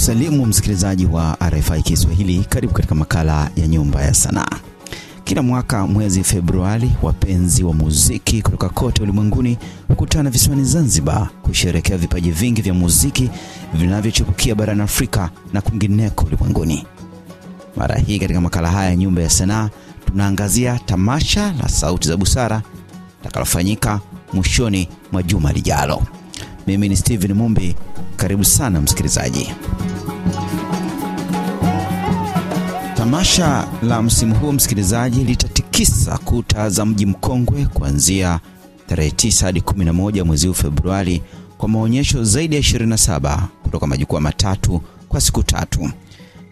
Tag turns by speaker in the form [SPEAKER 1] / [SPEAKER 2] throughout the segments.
[SPEAKER 1] kusalimu msikilizaji wa RFI Kiswahili. Karibu katika makala ya Nyumba ya Sanaa. Kila mwaka mwezi Februari, wapenzi wa muziki kutoka kote ulimwenguni hukutana visiwani Zanzibar kusherekea vipaji vingi vya muziki vinavyochipukia barani Afrika na kwingineko ulimwenguni. Mara hii katika makala haya ya Nyumba ya Sanaa tunaangazia tamasha la Sauti za Busara litakalofanyika mwishoni mwa juma lijalo. Mimi ni Steven Mumbi. Karibu sana msikilizaji. Tamasha la msimu huu msikilizaji, litatikisa kuta za mji mkongwe kuanzia tarehe 9 hadi 11 mwezi huu Februari, kwa maonyesho zaidi ya 27 kutoka majukwaa matatu kwa siku tatu.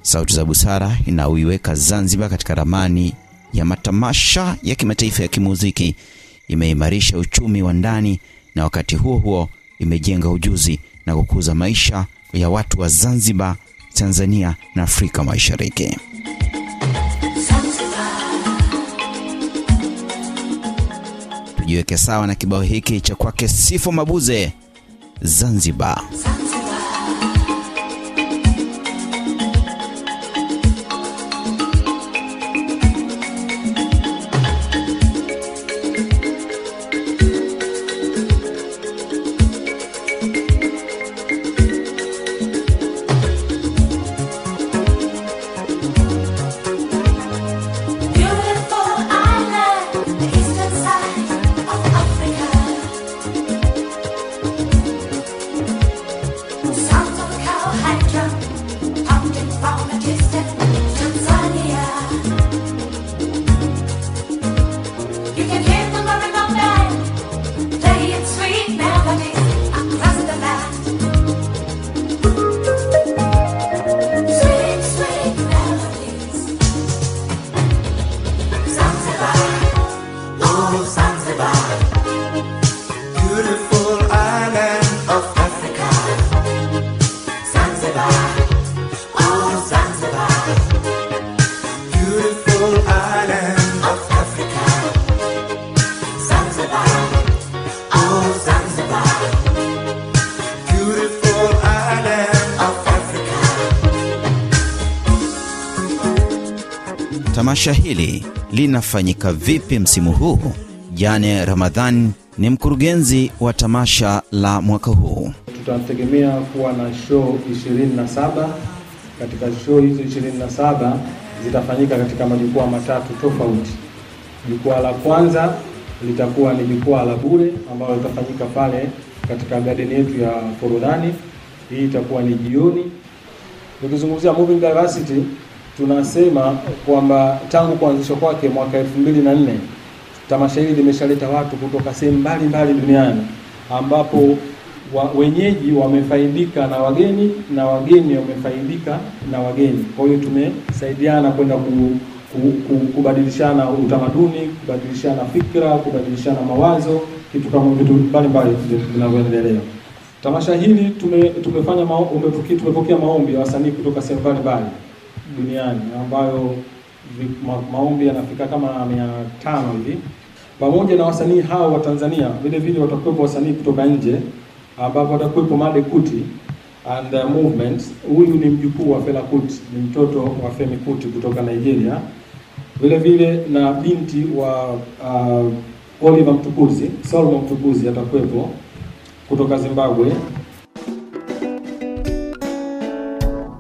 [SPEAKER 1] Sauti za Busara inaoiweka Zanzibar katika ramani ya matamasha ya kimataifa ya kimuziki, imeimarisha uchumi wa ndani na wakati huo huo imejenga ujuzi na kukuza maisha ya watu wa Zanzibar, Tanzania na Afrika Mashariki. Tujiweke sawa na kibao hiki cha kwake Sifo Mabuze, Zanzibar. Tamasha hili linafanyika vipi msimu huu? Jane Ramadhan ni mkurugenzi wa tamasha la mwaka huu.
[SPEAKER 2] tutategemea kuwa na show 27. Katika show hizo 27 zitafanyika katika majukwaa matatu tofauti. Jukwaa la kwanza litakuwa ni jukwaa la bure ambalo litafanyika pale katika garden yetu ya Forodhani. Hii itakuwa ni jioni. ukizungumzia Moving Diversity, tunasema kwamba tangu kuanzishwa kwake mwaka 2004 tamasha hili limeshaleta watu kutoka sehemu mbalimbali duniani ambapo wa, wenyeji wamefaidika na wageni na wageni wamefaidika na wageni. Kwa hiyo tumesaidiana kwenda ku, ku, ku, kubadilishana utamaduni, kubadilishana fikra, kubadilishana mawazo, kitu kama vitu mbalimbali vinavyoendelea. Tamasha hili tume, tumefanya tumepokea maombi ya wasanii kutoka sehemu mbalimbali duniani ambayo maombi yanafika kama mia tano hivi pamoja na wasanii hao wa Tanzania, vile vile watakuwepo wasanii kutoka nje ambapo watakuwepo Made Kuti and the Movement. Huyu ni mjukuu wa Fela Kuti, ni mtoto wa Femi Kuti kutoka Nigeria. Vile vile na binti wa uh, Oliver Mtukuzi, Solomon Mtukuzi atakuwepo kutoka Zimbabwe.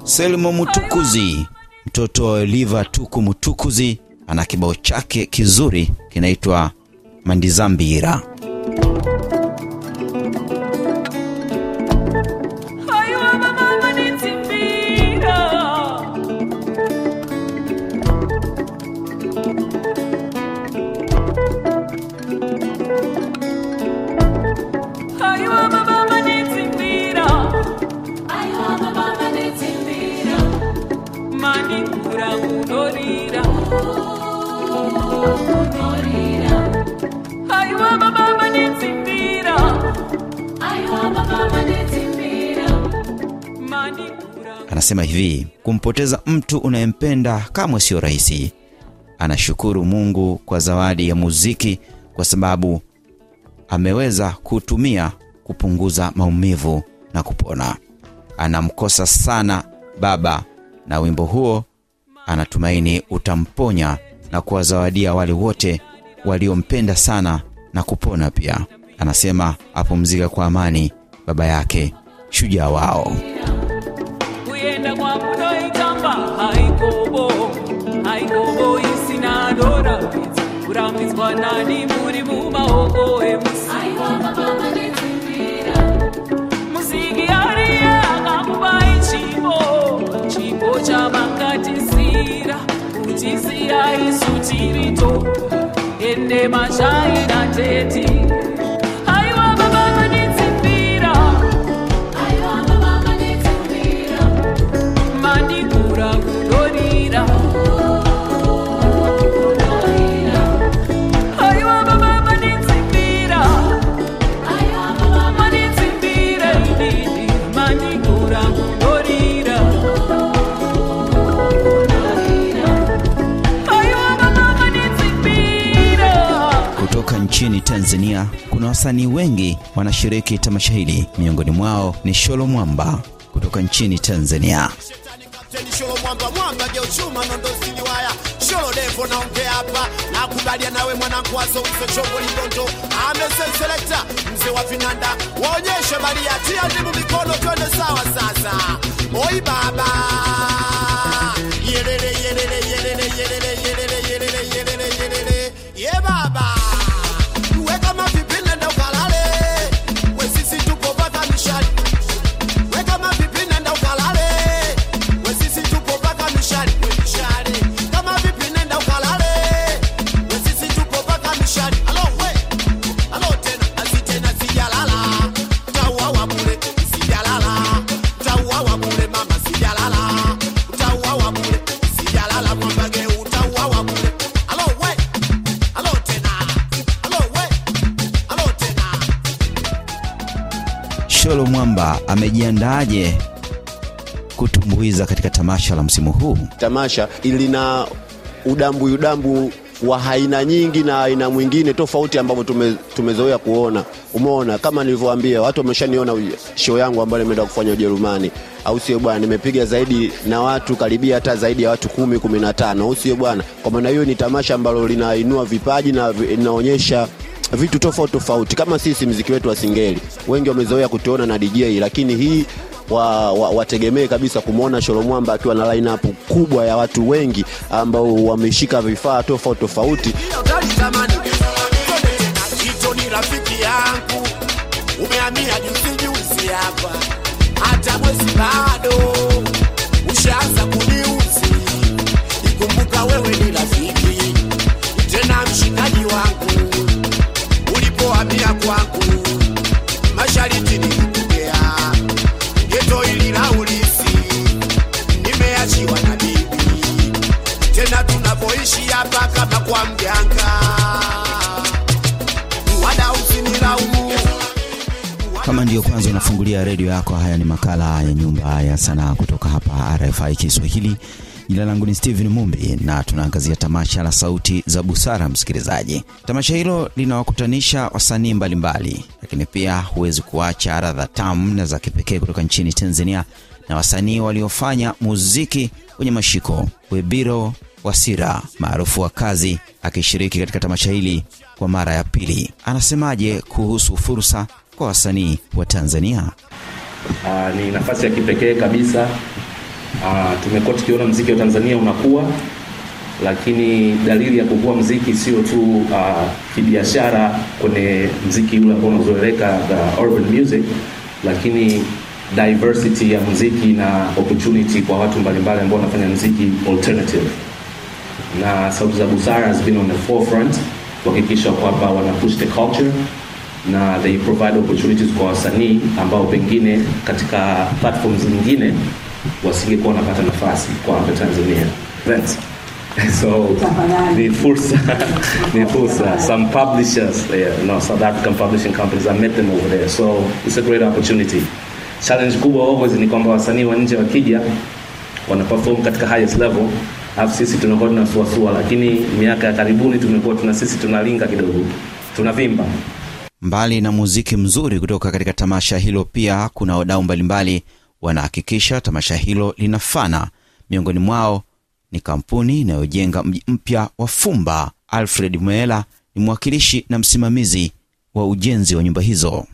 [SPEAKER 1] Selmo Mutukuzi, mtoto wa Oliva Tuku Mutukuzi, ana kibao chake kizuri kinaitwa Mandizambira. Anasema hivi, kumpoteza mtu unayempenda kamwe sio rahisi. Anashukuru Mungu kwa zawadi ya muziki kwa sababu ameweza kutumia kupunguza maumivu na kupona. Anamkosa sana Baba, na wimbo huo anatumaini utamponya na kuwazawadia wale wote waliompenda sana na kupona pia. Anasema apumzika kwa amani baba yake, shujaa wao.
[SPEAKER 3] urambidzwa nani muri mumaoko emusi musiki ariye akakubai chipo chipo chamankatidzira kutisiya isu tirito ende mashaina teti.
[SPEAKER 1] Nchini Tanzania kuna wasanii wengi wanashiriki tamasha hili, miongoni mwao ni Sholo Mwamba kutoka nchini Tanzania.
[SPEAKER 4] Sholo mwamba mwamba nawe mwanangu lindondo amesen mzee wa vinanda. Waonyeshe balia tia ndimu mikono twende sawa
[SPEAKER 1] amejiandaaje kutumbuiza katika tamasha la msimu huu?
[SPEAKER 5] tamasha lina udambu udambu wa aina nyingi na aina mwingine tofauti ambavyo tume, tumezoea kuona. Umeona, kama nilivyowaambia, watu wameshaniona show yangu ambayo nimeenda kufanya Ujerumani, au sio bwana? Nimepiga zaidi na watu karibia hata zaidi ya watu kumi kumi na tano, au sio bwana? Kwa maana hiyo ni tamasha ambalo linainua vipaji na linaonyesha vitu tofauti tofauti. Kama sisi mziki wetu wa singeli, wengi wamezoea kutuona na DJ, lakini hii wa, wa, wategemee kabisa kumwona Sholomwamba akiwa na lineup kubwa ya watu wengi ambao wameshika vifaa tofauti tofauti.
[SPEAKER 4] Hata mwezi bado ushaanza
[SPEAKER 1] yako, haya ni makala ya Nyumba ya Sanaa kutoka hapa RFI Kiswahili. Jina langu ni Steven Mumbi na tunaangazia tamasha la Sauti za Busara. Msikilizaji, tamasha hilo linawakutanisha wasanii mbalimbali, lakini pia huwezi kuacha radha tamu na za kipekee kutoka nchini Tanzania na wasanii waliofanya muziki wenye mashiko. Webiro Wasira maarufu wa kazi akishiriki katika tamasha hili kwa mara ya pili, anasemaje kuhusu fursa kwa wasanii wa Tanzania?
[SPEAKER 6] Ah, ni nafasi ya kipekee kabisa. Ah, tumekuwa tukiona mziki wa Tanzania unakuwa, lakini dalili ya kukua mziki sio tu ah, kibiashara kwenye mziki ule ambao unazoeleka the urban music, lakini diversity ya mziki na opportunity kwa watu mbalimbali ambao wanafanya mziki alternative na Sauti za Busara has been on the forefront kuhakikisha kwamba wana push the culture na they provide opportunities kwa wasanii ambao pengine katika platforms nyingine wasingekuwa wanapata nafasi kwa hapa Tanzania. Events. So ni fursa ni fursa. Some publishers, yeah, no, South African publishing companies, I met them over there. So it's a great opportunity. Challenge kubwa always ni kwamba wasanii wa nje wakija wana perform katika highest level alafu sisi tunakuwa tunasuasua, lakini miaka ya karibuni tumekuwa tuna sisi tunalinga kidogo, tunavimba.
[SPEAKER 1] Mbali na muziki mzuri kutoka katika tamasha hilo, pia kuna wadau mbalimbali wanahakikisha tamasha hilo linafana. Miongoni mwao ni kampuni inayojenga mji mpya wa Fumba. Alfred Mwela ni mwakilishi na msimamizi wa ujenzi wa nyumba hizo.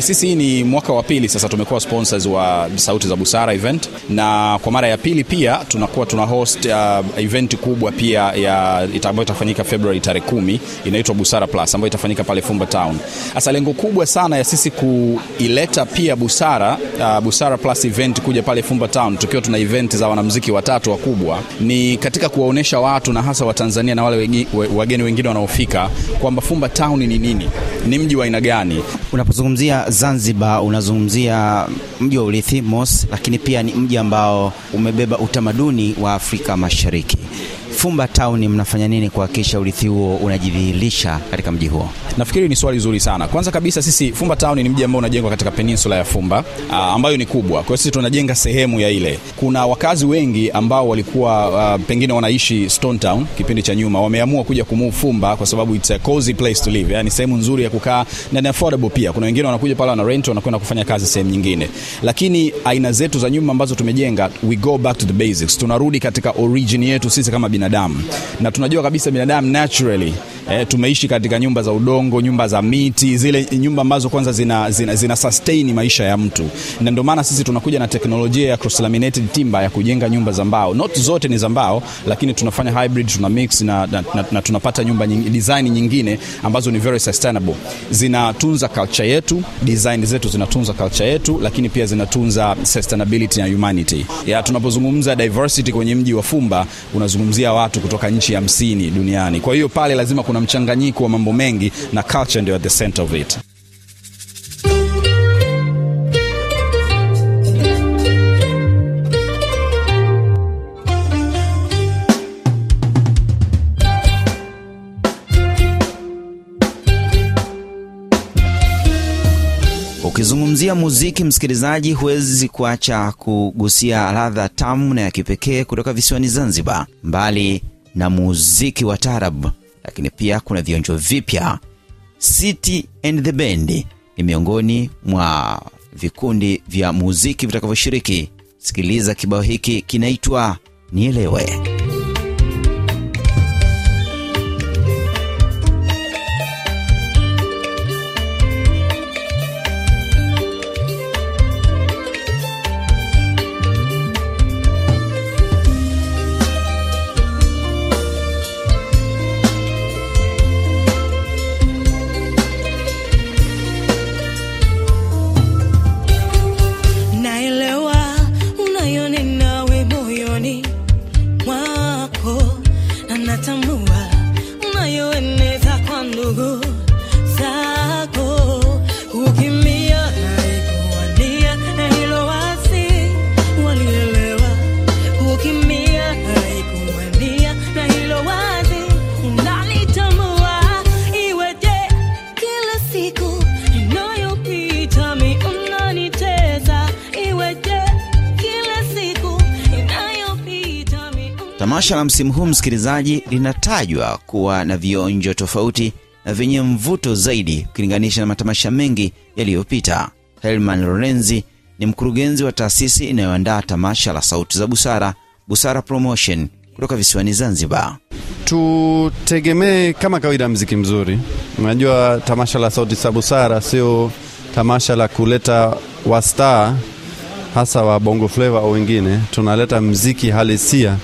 [SPEAKER 7] Sisi ni mwaka wa pili sasa tumekuwa sponsors wa Sauti za Busara event, na kwa mara ya pili pia tunakuwa tuna host uh, event kubwa pia ya ambayo itafanyika February tarehe kumi, inaitwa Busara Plus ambayo itafanyika pale Fumba Town. Sasa lengo kubwa sana ya sisi kuileta pia Busara uh, Busara Plus event kuja pale Fumba Town, tukiwa tuna event za wanamuziki watatu wakubwa, ni katika kuwaonesha watu na hasa Watanzania na wale wageni wengine wanaofika kwamba Fumba Town ni nini, ni mji wa aina gani.
[SPEAKER 1] Unapozungumzia Zanzibar unazungumzia mji wa urithi Mos, lakini pia ni mji ambao umebeba utamaduni wa Afrika Mashariki. Fumba Town mnafanya nini kuhakikisha urithi huo unajidhihirisha katika mji huo?
[SPEAKER 7] Nafikiri ni swali zuri sana. Kwanza kabisa sisi Fumba Town ni mji ambao unajengwa katika peninsula ya Fumba uh, ambayo ni kubwa. Kwa hiyo sisi tunajenga sehemu ya ile. Kuna wakazi wengi ambao walikuwa uh, pengine wanaishi Stone Town kipindi cha nyuma, wameamua kuja kumove Fumba kwa sababu it's a cozy place to live, yani sehemu nzuri ya kukaa na ni affordable pia. Kuna wengine wanakuja pale wana rent, wanakwenda kufanya kazi sehemu nyingine, lakini aina zetu za nyumba ambazo tumejenga, we go back to the basics, tunarudi katika origin yetu sisi kama binadamu, na tunajua kabisa binadamu naturally E, tumeishi katika nyumba za udongo, nyumba za miti, zile nyumba ambazo kwanza zina, zina, zina sustain maisha ya mtu, na ndio maana sisi tunakuja na teknolojia ya cross laminated timber ya kujenga nyumba za mbao. Not zote ni za mbao, lakini tunafanya hybrid, tuna mix na, na, na, na tunapata nyumba nying, design nyingine ambazo ni very sustainable, zinatunza culture yetu, design zetu zinatunza culture yetu, lakini pia zinatunza sustainability na humanity. Ya tunapozungumza diversity kwenye mji wa Fumba, unazungumzia watu kutoka nchi hamsini duniani. Kwa hiyo pale lazima kuna mchanganyiko wa mambo mengi na culture ndio at the center of it.
[SPEAKER 1] Ukizungumzia muziki, msikilizaji, huwezi kuacha kugusia ladha tamu na ya kipekee kutoka visiwani Zanzibar. Mbali na muziki wa tarab, lakini pia kuna vionjo vipya. City and the Band ni miongoni mwa vikundi vya muziki vitakavyoshiriki. Sikiliza kibao hiki, kinaitwa Nielewe.
[SPEAKER 8] Na unayoeneza kwa ndugu
[SPEAKER 1] Tamasha la msimu huu, msikilizaji, linatajwa kuwa na vionjo tofauti na vyenye mvuto zaidi ukilinganisha na matamasha mengi yaliyopita. Helman Lorenzi ni mkurugenzi wa taasisi inayoandaa tamasha la Sauti za Busara, Busara Promotion, kutoka visiwani Zanzibar.
[SPEAKER 9] tutegemee kama kawaida mziki mzuri. Unajua, tamasha la Sauti za Busara sio tamasha la kuleta wastaa hasa wa bongo flava au wengine. Tunaleta mziki halisia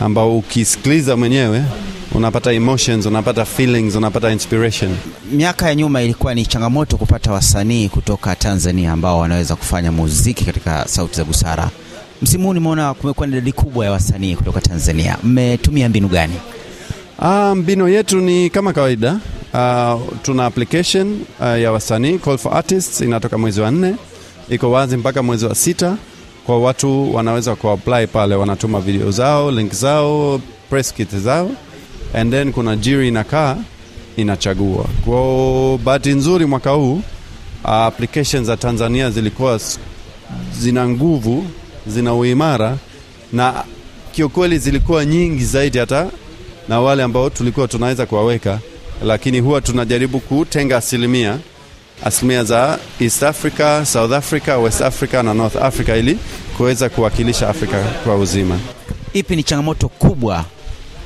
[SPEAKER 9] ambao ukisikiliza mwenyewe unapata emotions, unapata feelings, unapata inspiration.
[SPEAKER 1] Miaka ya nyuma ilikuwa ni changamoto kupata wasanii kutoka Tanzania ambao wanaweza kufanya muziki katika Sauti za Busara. Msimu huu nimeona kumekuwa na idadi kubwa ya wasanii kutoka Tanzania. Mmetumia mbinu gani?
[SPEAKER 9] Ah, mbinu yetu ni kama kawaida. Ah, tuna application ah, ya wasanii call for artists inatoka mwezi wa nne, iko wazi mpaka mwezi wa sita. Kwa watu wanaweza kuapply pale, wanatuma video zao, link zao, press kit zao, and then kuna jiri inakaa inachagua. Kwa bahati nzuri mwaka huu applications za Tanzania zilikuwa zina nguvu, zina uimara na kiukweli zilikuwa nyingi zaidi hata na wale ambao tulikuwa tunaweza kuwaweka, lakini huwa tunajaribu kutenga asilimia asilimia za East Africa, South Africa, West Africa na North Africa ili kuweza kuwakilisha Afrika kwa uzima.
[SPEAKER 1] Ipi ni changamoto kubwa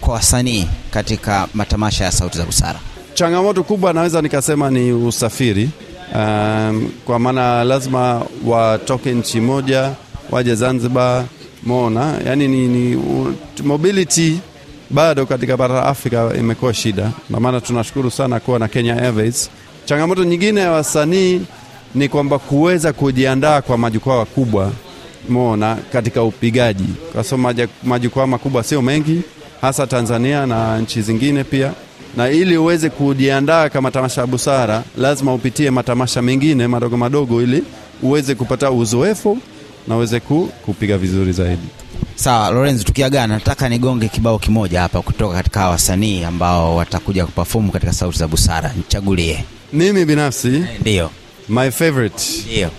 [SPEAKER 1] kwa wasanii katika matamasha ya Sauti za Busara?
[SPEAKER 9] Changamoto kubwa naweza nikasema ni usafiri. Um, kwa maana lazima watoke nchi moja waje Zanzibar, mona yani ni, ni mobility bado katika bara la Afrika imekuwa shida, Ndio maana tunashukuru sana kuwa na Kenya Airways. Changamoto nyingine ya wasanii ni kwamba kuweza kujiandaa kwa majukwaa makubwa mona katika upigaji, kwa sababu majukwaa makubwa sio mengi, hasa Tanzania na nchi zingine pia na ili uweze kujiandaa kama tamasha ya busara lazima upitie matamasha mengine madogo madogo ili uweze kupata uzoefu na uweze ku, kupiga vizuri zaidi
[SPEAKER 1] Sawa Lorenzo, tukiagana, nataka nigonge kibao kimoja hapa kutoka katika wasanii ambao watakuja kupafumu katika Sauti za Busara. Nichagulie.
[SPEAKER 9] Mimi binafsi
[SPEAKER 1] Ndio.
[SPEAKER 9] my favorite
[SPEAKER 1] Ndio.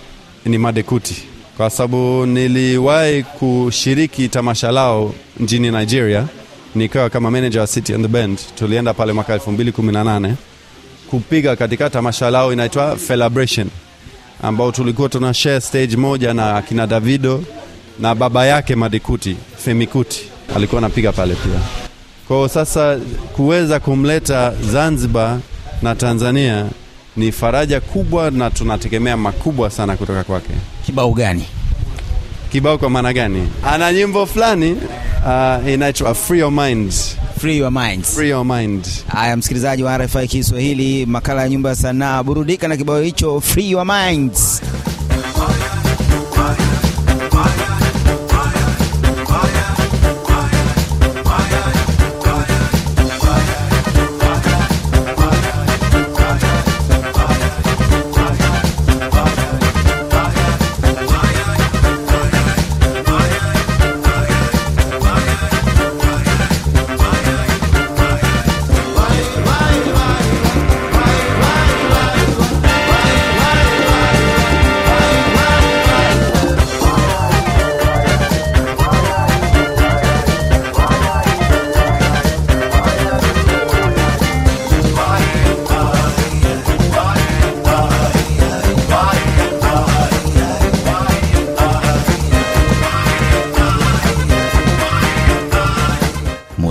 [SPEAKER 9] ni madekuti kwa sababu niliwahi kushiriki tamasha lao nchini nigeria nikiwa kama manager wa city and the band tulienda pale mwaka 2018 kupiga katika tamasha lao inaitwa celebration ambao tulikuwa tuna share stage moja na akina davido na baba yake madikuti femikuti alikuwa anapiga pale pia kwao sasa kuweza kumleta zanzibar na tanzania ni faraja kubwa na tunategemea makubwa sana kutoka kwake
[SPEAKER 1] Kibao gani?
[SPEAKER 9] kibao kwa maana gani ana nyimbo fulani uh, inaitwa free your mind
[SPEAKER 1] Free your Mind.
[SPEAKER 9] free your mind
[SPEAKER 1] Haya, msikilizaji wa RFI Kiswahili, makala ya nyumba ya sanaa, burudika na kibao hicho Free Your Minds.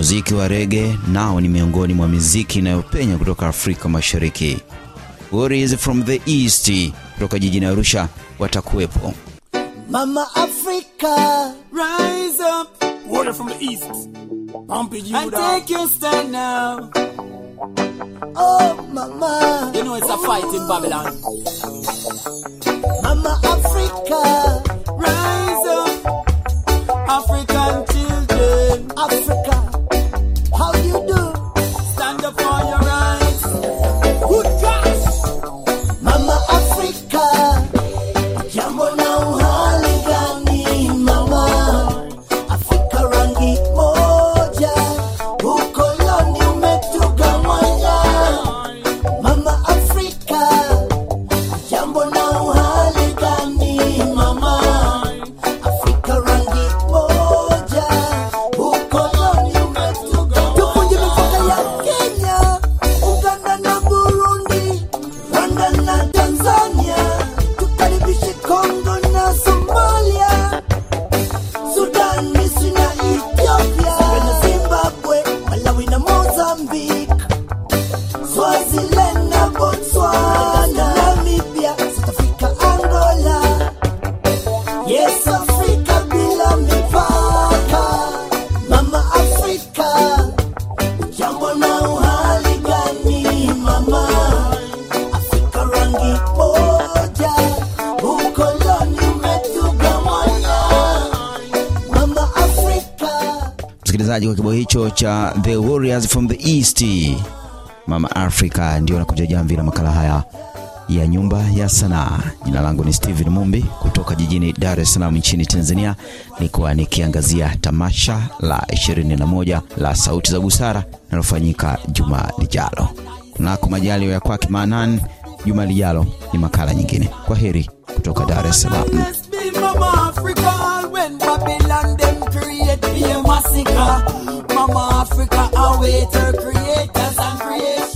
[SPEAKER 1] Muziki wa rege nao ni miongoni mwa miziki inayopenya kutoka Afrika Mashariki. Warriors from the East kutoka jijini Arusha watakuwepo.
[SPEAKER 10] Mama Africa,
[SPEAKER 11] Rise up
[SPEAKER 10] water from the east. Pump it, you
[SPEAKER 11] and
[SPEAKER 10] down.
[SPEAKER 11] take your stand now.
[SPEAKER 10] Oh, mama.
[SPEAKER 11] You know it's a fight in Babylon.
[SPEAKER 10] Mama Africa,
[SPEAKER 11] Rise up, African children.
[SPEAKER 10] Africa.
[SPEAKER 1] Msikilizaji, kibao hicho cha The Warriors from the East, Mama Africa, ndio nakuja jamvi la makala haya ya nyumba ya sanaa. Jina langu ni Steven Mumbi kutoka jijini Dar es Salaam nchini Tanzania, nikuwa nikiangazia tamasha la 21 la Sauti za Busara linalofanyika juma lijalo. Kunako majaliwa ya kwake Manan, juma lijalo ni makala nyingine. Kwa heri kutoka Dar es Salaam.
[SPEAKER 11] Let's be Mama Africa all when Babylon them create be a massacre. Mama Africa await her creators and creation.